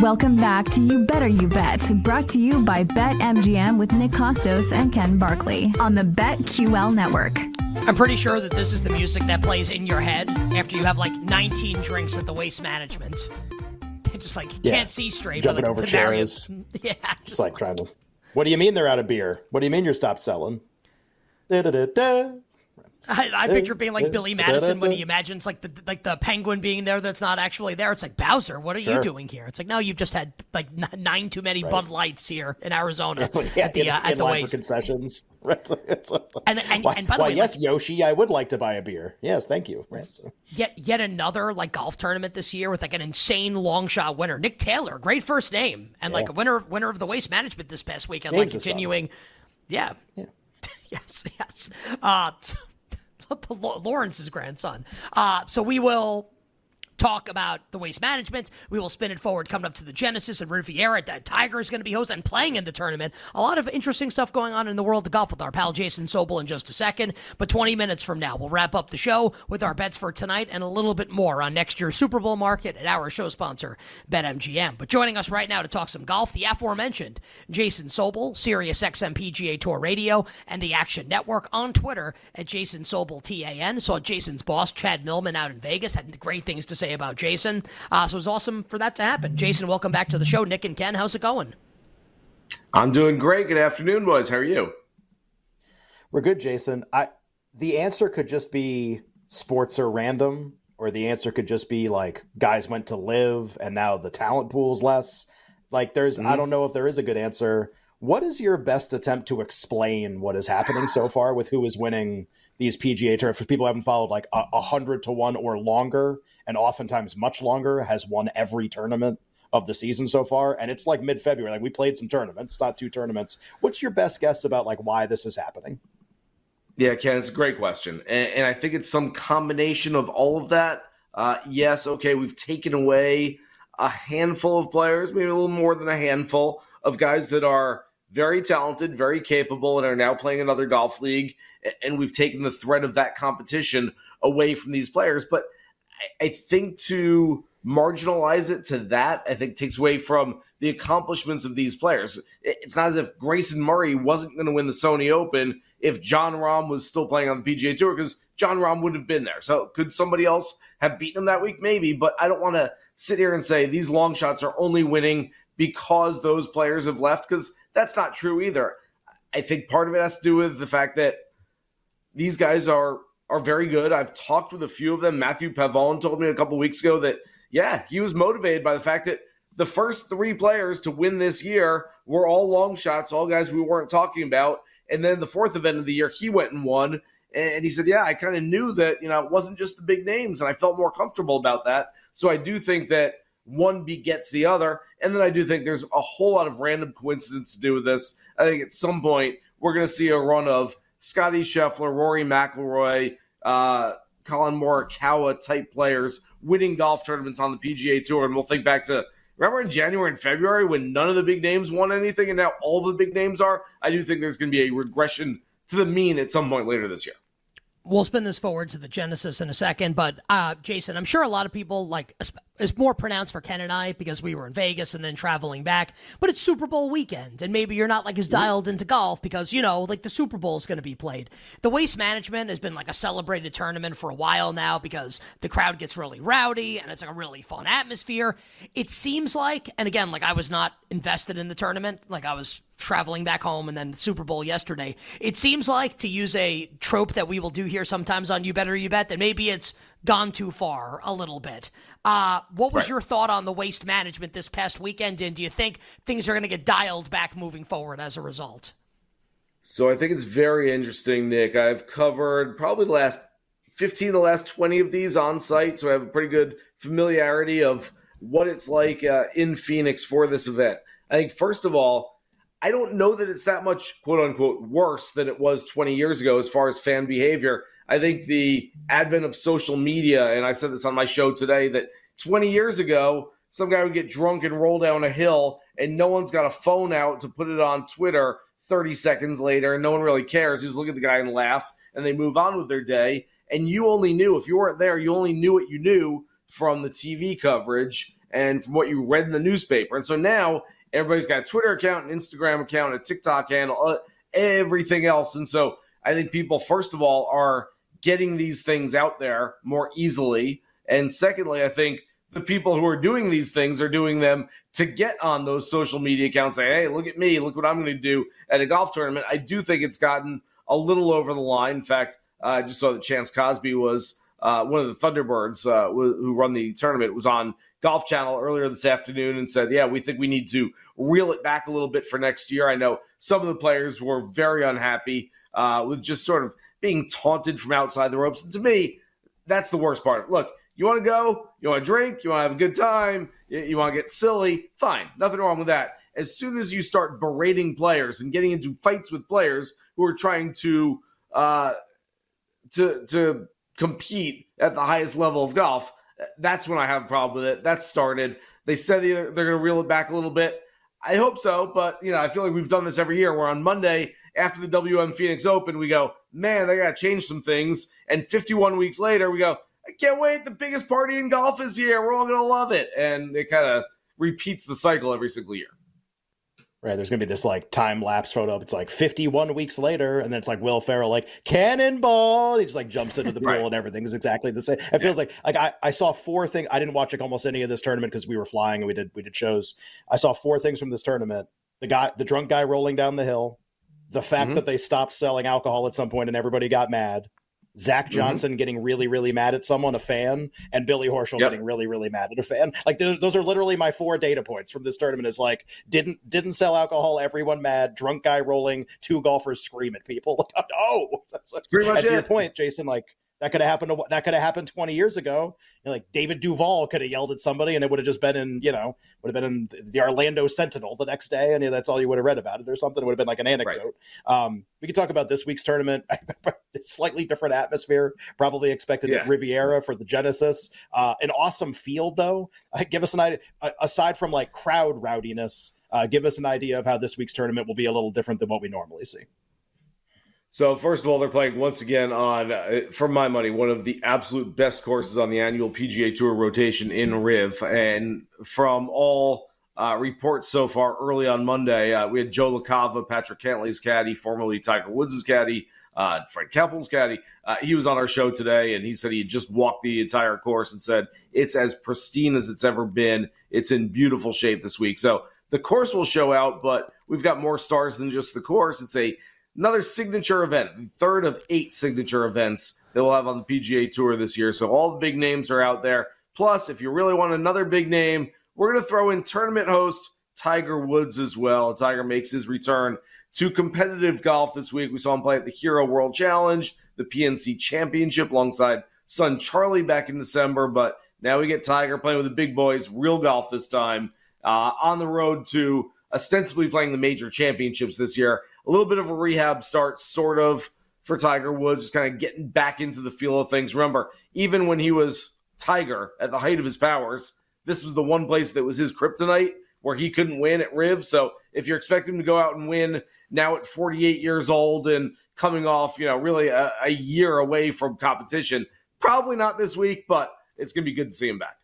Welcome back to You Better You Bet, brought to you by BetMGM with Nick Kostos and Ken Barkley on the BetQL network. I'm pretty sure that this is the music that plays in your head after you have like 19 drinks at the waste management. Just like you Yeah. can't see straight. Jumping but, like, over the Mario- chairs. Yeah, Just like trying to. What do you mean they're out of beer? What do you mean you're stopped selling? Da-da-da-da. I, I picture being like Billy Madison when he imagines like the like the penguin being there that's not actually there. It's like Bowser, what are you doing here? It's like no, you've just had like nine too many Bud Lights here in Arizona Yeah, at the in, uh, in at the line for concessions. Right. so like- And- and- why, and by the why, way, yes, like- Yoshi, I would like to buy a beer. Yes, thank you. Right. So, Yet yet another like golf tournament this year with like an insane long shot winner, Nick Taylor, great first name, and like a winner winner of the waste management this past weekend, like Name's son. continuing. Yeah. yes, yes. Uh, Lawrence's grandson. Uh, so we will talk about the waste management. We will spin it forward coming up to the Genesis and Riviera. Tiger is going to be hosting and playing in the tournament. A lot of interesting stuff going on in the world of golf with our pal Jason Sobel in just a second. But 20 minutes from now, we'll wrap up the show with our bets for tonight and a little bit more on next year's Super Bowl market at our show sponsor, BetMGM. But joining us right now to talk some golf, the aforementioned Jason Sobel, Sirius XM PGA Tour Radio, and the Action Network on Twitter at Jason Sobel TAN. Saw Jason's boss, Chad Millman, out in Vegas, had great things to say about Jason. Uh, so it was awesome for that to happen. Jason, welcome back to the show. Nick and Ken, how's it going? I'm doing great. Good afternoon, boys. How are you? we're good, Jason. I the answer could just be sports are random, or the answer could just be like guys went to LIV and now the talent pool's less. Like there's Mm-hmm. I don't know if there is a good answer. What is your best attempt to explain what is happening so far with who is winning these PGA tours? For people who haven't followed, like a, a hundred to one or longer, and oftentimes much longer, has won every tournament of the season so far, and it's like mid February. Like we played some tournaments, not two tournaments. What's your best guess about like why this is happening? Yeah, Ken, it's a great question. And, and I think it's some combination of all of that. Uh, yes, okay, we've taken away a handful of players, maybe a little more than a handful of guys that are very talented, very capable, and are now playing another golf league. And we've taken the threat of that competition away from these players. But I- I think to marginalize it to that, I think takes away from the accomplishments of these players. It- It's not as if Grayson Murray wasn't going to win the Sony Open if Jon Rahm was still playing on the PGA Tour because Jon Rahm wouldn't have been there. So could somebody else have beaten him that week? Maybe, but I don't want to sit here and say these long shots are only winning because those players have left because that's not true either. I think part of it has to do with the fact that these guys are are very good. I've talked with a few of them. Matthew Pavon told me a couple weeks ago that yeah, he was motivated by the fact that the first three players to win this year were all long shots, all guys we weren't talking about. And then the fourth event of the year, he went and won. And he said, Yeah, I kind of knew that, you know, it wasn't just the big names, and I felt more comfortable about that. So I do think that one begets the other. And then I do think there's a whole lot of random coincidence to do with this. I think at some point we're going to see a run of Scotty Scheffler, Rory McIlroy, uh, Collin Morikawa type players winning golf tournaments on the PGA Tour, and we'll think back to remember in January and February when none of the big names won anything, and now all the big names are. I do think there's going to be a regression to the mean at some point later this year. We'll spin this forward to the Genesis in a second, but uh, Jason, I'm sure a lot of people like it's more pronounced for Ken and I because we were in Vegas and then traveling back. But it's Super Bowl weekend, and maybe you're not like as dialed into golf because you know like the Super Bowl is going to be played. The Waste Management has been like a celebrated tournament for a while now because the crowd gets really rowdy and it's like a really fun atmosphere. It seems like, and again, like I was not invested in the tournament, like I was traveling back home and then Super Bowl yesterday. It seems like to use a trope that we will do here sometimes on You Better You Bet that maybe it's gone too far a little bit. Uh, what was right. your thought on the waste management this past weekend? And do you think things are going to get dialed back moving forward as a result? So I think it's very interesting, Nick. I've covered probably the last 15, the last 20 of these on site. So I have a pretty good familiarity of what it's like uh, in Phoenix for this event. I think, first of all, I don't know that it's that much quote unquote worse than it was 20 years ago as far as fan behavior. I think the advent of social media, and I said this on my show today, that 20 years ago, some guy would get drunk and roll down a hill, and no one's got a phone out to put it on Twitter 30 seconds later, and no one really cares. You just look at the guy and laugh, and they move on with their day. And you only knew, if you weren't there, you only knew what you knew from the TV coverage and from what you read in the newspaper. And so now Everybody's got a Twitter account, an Instagram account, a TikTok handle, uh, everything else. And so I think people, first of all, are getting these things out there more easily. And secondly, I think the people who are doing these things are doing them to get on those social media accounts, say, hey, look at me, look what I'm going to do at a golf tournament. I do think it's gotten a little over the line. In fact, uh, I just saw that Chance Cozby was uh, one of the Thunderbirds uh, who run the tournament was on Golf Channel earlier this afternoon and said, "Yeah, we think we need to reel it back a little bit for next year." I know some of the players were very unhappy uh, with just sort of being taunted from outside the ropes. And to me, that's the worst part. Look, you want to go, you want to drink, you want to have a good time, you, you want to get silly, fine, nothing wrong with that. As soon as you start berating players and getting into fights with players who are trying to uh, to to compete at the highest level of golf, that's when I have a problem with it. That started. They said they're, going to reel it back a little bit. I hope so, but you know, I feel like we've done this every year. Where on Monday after the WM Phoenix Open, we go, man, they got to change some things. And 51 weeks later, we go, I can't wait. The biggest party in golf is here. We're all going to love it, and it kind of repeats the cycle every single year right? There's gonna be this like time lapse photo. It's like 51 weeks later, and then it's like Will Ferrell like cannonball. He just like jumps into the pool, right. and everything's exactly the same. It feels like like I, I saw four things. I didn't watch like almost any of this tournament because we were flying and we did we did shows. I saw four things from this tournament. The guy, the drunk guy rolling down the hill, the fact mm-hmm. that they stopped selling alcohol at some point and everybody got mad, Zach mm-hmm. Johnson mm-hmm. getting really, really mad at someone, a fan, and Billy Horschel yep. getting really, really mad at a fan. Like those are literally my four data points from this tournament. Is like didn't didn't sell alcohol, everyone mad, drunk guy rolling, two golfers scream at people. oh, that's, that's, pretty much to your point, Jason. Like that could have happened. That could have happened 20 years ago. You know, like David Duval could have yelled at somebody, and it would have just been in, you know, would have been in the Orlando Sentinel the next day, and you know, that's all you would have read about it or something. It would have been like an anecdote. Right. Um, we could talk about this week's tournament. Slightly different atmosphere. Probably expected yeah. at Riviera for the Genesis. Uh, an awesome field, though. Uh, give us an idea. aside from like crowd rowdiness, uh, give us an idea of how this week's tournament will be a little different than what we normally see. So first of all, they're playing once again on, uh, for my money, one of the absolute best courses on the annual PGA Tour rotation in Riv. And from all uh, reports so far, early on Monday, uh, we had Joe LaCava, Patrick Cantlay's caddy, formerly Tiger Woods' caddy, uh, Fred Couples' caddy. Uh, he was on our show today, and he said he had just walked the entire course and said it's as pristine as it's ever been. It's in beautiful shape this week. So the course will show out, but we've got more stars than just the course. It's a another signature event, third of eight signature events that we'll have on the PGA Tour this year. So all the big names are out there. Plus, if you really want another big name, we're going to throw in tournament host Tiger Woods as well. Tiger makes his return to competitive golf this week. We saw him play at the Hero World Challenge, the PNC Championship alongside son Charlie back in December. But now we get Tiger playing with the big boys, real golf this time, uh, on the road to ostensibly playing the major championships this year a little bit of a rehab start, sort of, for Tiger Woods, just kind of getting back into the feel of things. Remember, even when he was Tiger at the height of his powers, this was the one place that was his kryptonite where he couldn't win at Riv. So if you're expecting him to go out and win now at 48 years old and coming off, you know, really a, a year away from competition, probably not this week, but it's going to be good to see him back.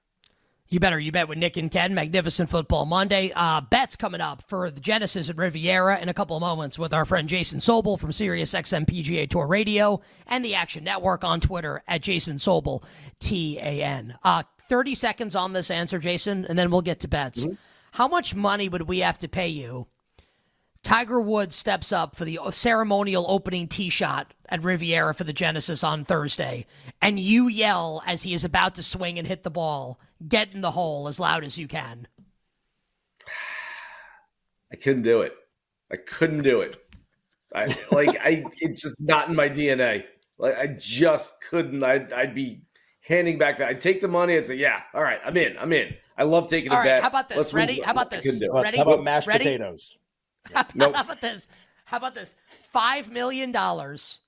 You better, you bet with Nick and Ken. Magnificent Football Monday. Uh, bets coming up for the Genesis at Riviera in a couple of moments with our friend Jason Sobel from Sirius XM PGA Tour Radio and the Action Network on Twitter at Jason Sobel, T A N. Uh, 30 seconds on this answer, Jason, and then we'll get to bets. Mm-hmm. How much money would we have to pay you Tiger Woods steps up for the ceremonial opening tee shot at Riviera for the Genesis on Thursday, and you yell as he is about to swing and hit the ball, get in the hole as loud as you can. I couldn't do it. I couldn't do it. I like I it's just not in my DNA. Like I just couldn't. I'd, I'd be handing back that. I'd take the money and say, "Yeah, all right, I'm in. I'm in. I love taking All a right, bet." how about this? Let's Ready? move- How about this? couldn't do Ready? How about mashed Ready? potatoes? How, Nope. how about this? How about this? Five million dollars.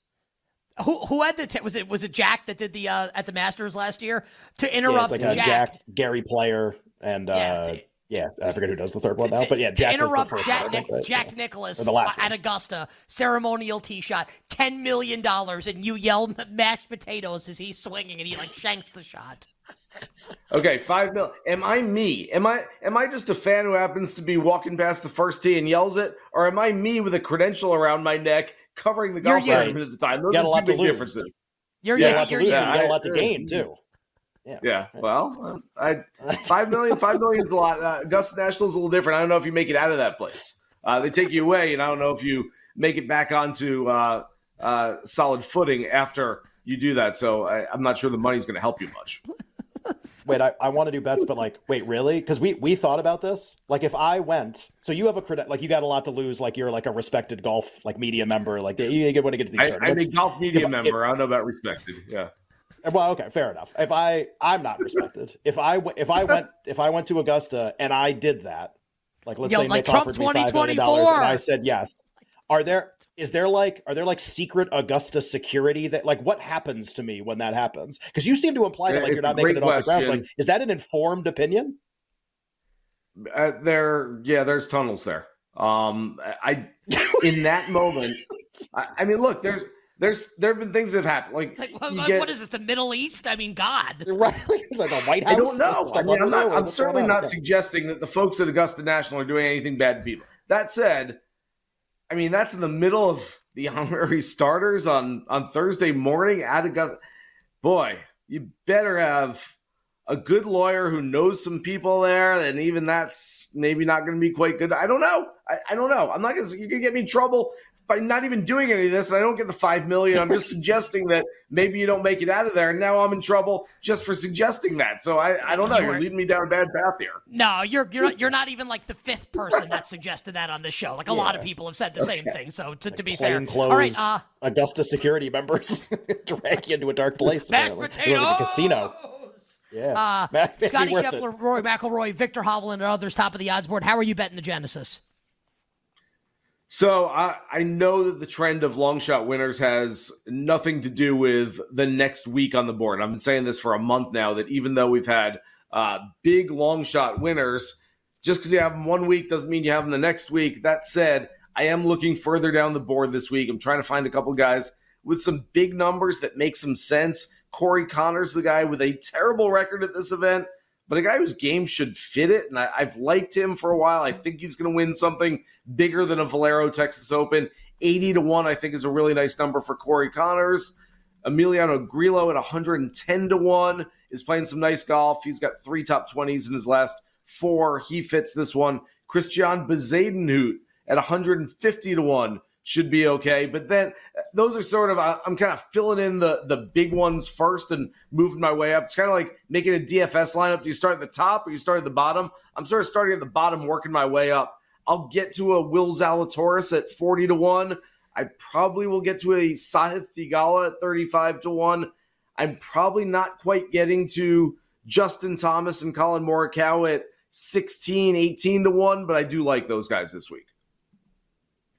Who who had the t- was it was it Jack that did the uh, at the Masters last year to Yeah, interrupt it's like a Jack, Jack, Gary Player, and uh, Yeah, yeah, I forget who does the third one to- now, but yeah, to Jack does the interrupt first Jack, one, right? Jack Yeah. Nicklaus the last at. Augusta ceremonial tee shot, ten million dollars, and you yell mashed potatoes as he's swinging, and he like shanks the shot. Okay, five mil. Am I me? Am I am I just a fan who happens to be walking past the first tee and yells it, or am I me with a credential around my neck covering the You're golf you. tournament at the time? Those You got a lot two to big lose. differences. You're You yeah, lot you're you. but you got I- a lot to gain too. Yeah. yeah. Well, I five million. Five million is a lot. Uh, Augusta National is a little different. I don't know if you make it out of that place. Uh, they take you away, and I don't know if you make it back onto uh, uh, solid footing after you do that. So I, I'm not sure the money's going to help you much. Wait, I, I want to do bets, but like, wait, really? Because we we thought about this. Like, if I went, so you have a credit, like you got a lot to lose. Like you're like a respected golf like media member. Like you get when to get to these I, I'm a golf media If- member. I don't know about respected. Yeah. Well, okay, fair enough. If I I'm not respected. if I w- if I went if I went to Augusta and I did that, like let's Yo, say like Nick Trump offered me five million dollars and I said yes. Are there is there like are there like secret Augusta security that like what happens to me when that happens? Because you seem to imply that Yeah, like you're not making it off the ground. It's like is that an informed opinion? Uh, there, yeah, there's tunnels there. Um, I in that moment, I, I mean, look, there's there's there have been things that have happened. Like, Like, what, you get- what is this? The Middle East? I mean, God. Right? It's like a White House. I don't know. I mean, I'm not. I'm certainly going on? not suggesting that the folks at Augusta National are doing anything bad to people. That said, I mean that's in the middle of the honorary starters on on Thursday morning at Augusta. Boy, you better have a good lawyer who knows some people there, and even that's maybe not going to be quite good. I don't know. I, I don't know. I'm not going to. You can get me in trouble by not even doing any of this, and I don't get the five million. I'm just suggesting that maybe you don't make it out of there, and now I'm in trouble just for suggesting that. So I, I don't know. You You're leading me down a bad path here. No, you're you're not, you're not even like the fifth person that suggested that on this show. Like a lot of people have said the same thing. So to, to be fair, clothes, all right, uh, Augusta security members drag you into a dark place. mashed potatoes. like a casino. Yeah, Uh, May- may be Scotty worth it. Scheffler, Rory McIlroy, Viktor Hovland, and others top of the odds board. How are you betting the Genesis? So I, I know that the trend of long shot winners has nothing to do with the next week on the board. I've been saying this for a month now that even though we've had uh, big long shot winners, just because you have them one week doesn't mean you have them the next week. That said, I am looking further down the board this week. I'm trying to find a couple guys with some big numbers that make some sense. Corey Conners, the guy with a terrible record at this event, but a guy whose game should fit it. And I, I've liked him for a while. I think he's going to win something bigger than a Valero Texas Open. 80 to 1, I think, is a really nice number for Corey Conners. Emiliano Grillo at 110 to 1 is playing some nice golf. He's got three top 20s in his last four. He fits this one. Christiaan Bezuidenhout at 150 to 1 should be okay. But then those are sort of I'm kind of filling in the the big ones first and moving my way up. It's kind of like making a DFS lineup. Do you start at the top or you start at the bottom? I'm sort of starting at the bottom, working my way up. I'll get to a Will Zalatoris at 40 to 1. I probably will get to a Sahith Theegala at 35 to 1. I'm probably not quite getting to Justin Thomas and Collin Morikawa at 16, 18 to 1, but I do like those guys this week.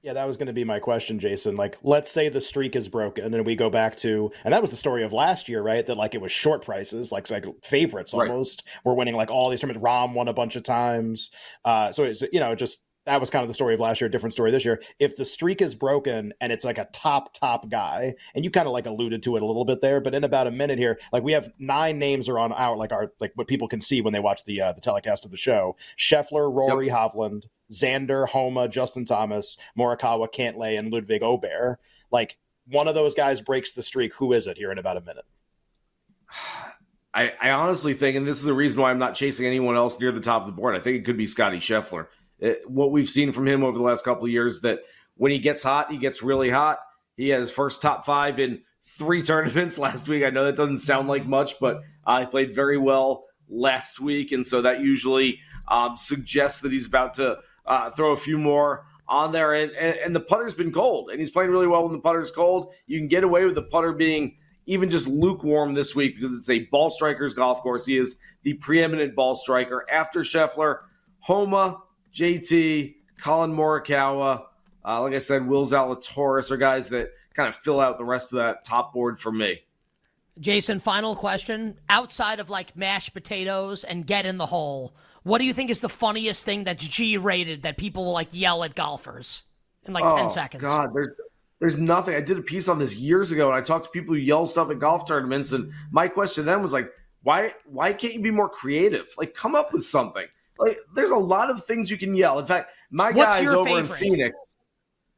Yeah, that was going to be my question, Jason. Like, let's say the streak is broken and we go back to, and that was the story of last year, right? That like it was short prices, like like favorites Right. almost were winning like all these tournaments. Rahm won a bunch of times. Uh, so it's you know just that was kind of the story of last year. Different story this year. If the streak is broken and it's like a top top guy, and you kind of like alluded to it a little bit there, but in about a minute here, like we have nine names are on our like our like what people can see when they watch the uh, the telecast of the show. Scheffler, Rory Hovland, Xander, Homa, Justin Thomas, Morikawa, Cantlay, and Ludvig Åberg. Like one of those guys breaks the streak. Who is it here in about a minute? I, I honestly think, and this is the reason why I'm not chasing anyone else near the top of the board. I think it could be Scotty Scheffler. It, what we've seen from him over the last couple of years that when he gets hot, he gets really hot. He had his first top five in three tournaments last week. I know that doesn't sound like much, but uh, played very well last week, and so that usually um, suggests that he's about to uh, throw a few more on there. And, and, and the putter's been cold, and he's playing really well when the putter's cold. You can get away with the putter being even just lukewarm this week because it's a ball striker's golf course. He is the preeminent ball striker after Scheffler, Homa, JT, Collin Morikawa. Uh, like I said, Will Zalatoris are guys that kind of fill out the rest of that top board for me. Jason, final question. Outside of like mashed potatoes and get in the hole, what do you think is the funniest thing that's G rated that people will like yell at golfers in like oh, 10 seconds? God, there's there's nothing. I did a piece on this years ago and I talked to people who yell stuff at golf tournaments and my question then was like, why why can't you be more creative? Like come up with something. Like there's a lot of things you can yell. In fact, my What's guys over favorite? in Phoenix,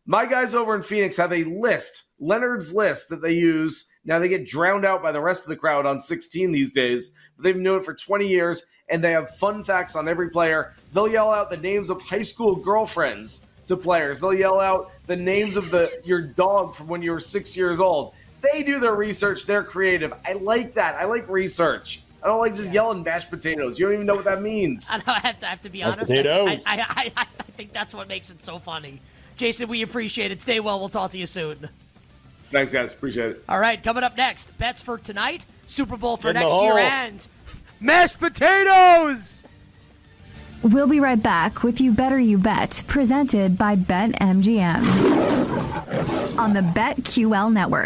my guys over in Phoenix have a list, Leonard's list that they use. Now they get drowned out by the rest of the crowd on 16 these days, but they've known it for 20 years and they have fun facts on every player. They'll yell out the names of high school girlfriends to players. They'll yell out the names of the your dog from when you were six years old. They do their research. They're creative. I like that. I like research. I don't like just yelling mashed potatoes. You don't even know what that means. I, know, I, have, to, I have to be Mashed honest. potatoes. I, I, I, I think that's what makes it so funny. Jason, we appreciate it. Stay well. We'll talk to you soon. Thanks, guys. Appreciate it. All right, coming up next, bets for tonight, Super Bowl for In next year, hole. and mashed potatoes. We'll be right back with You Better You Bet, presented by BetMGM on the BetQL network.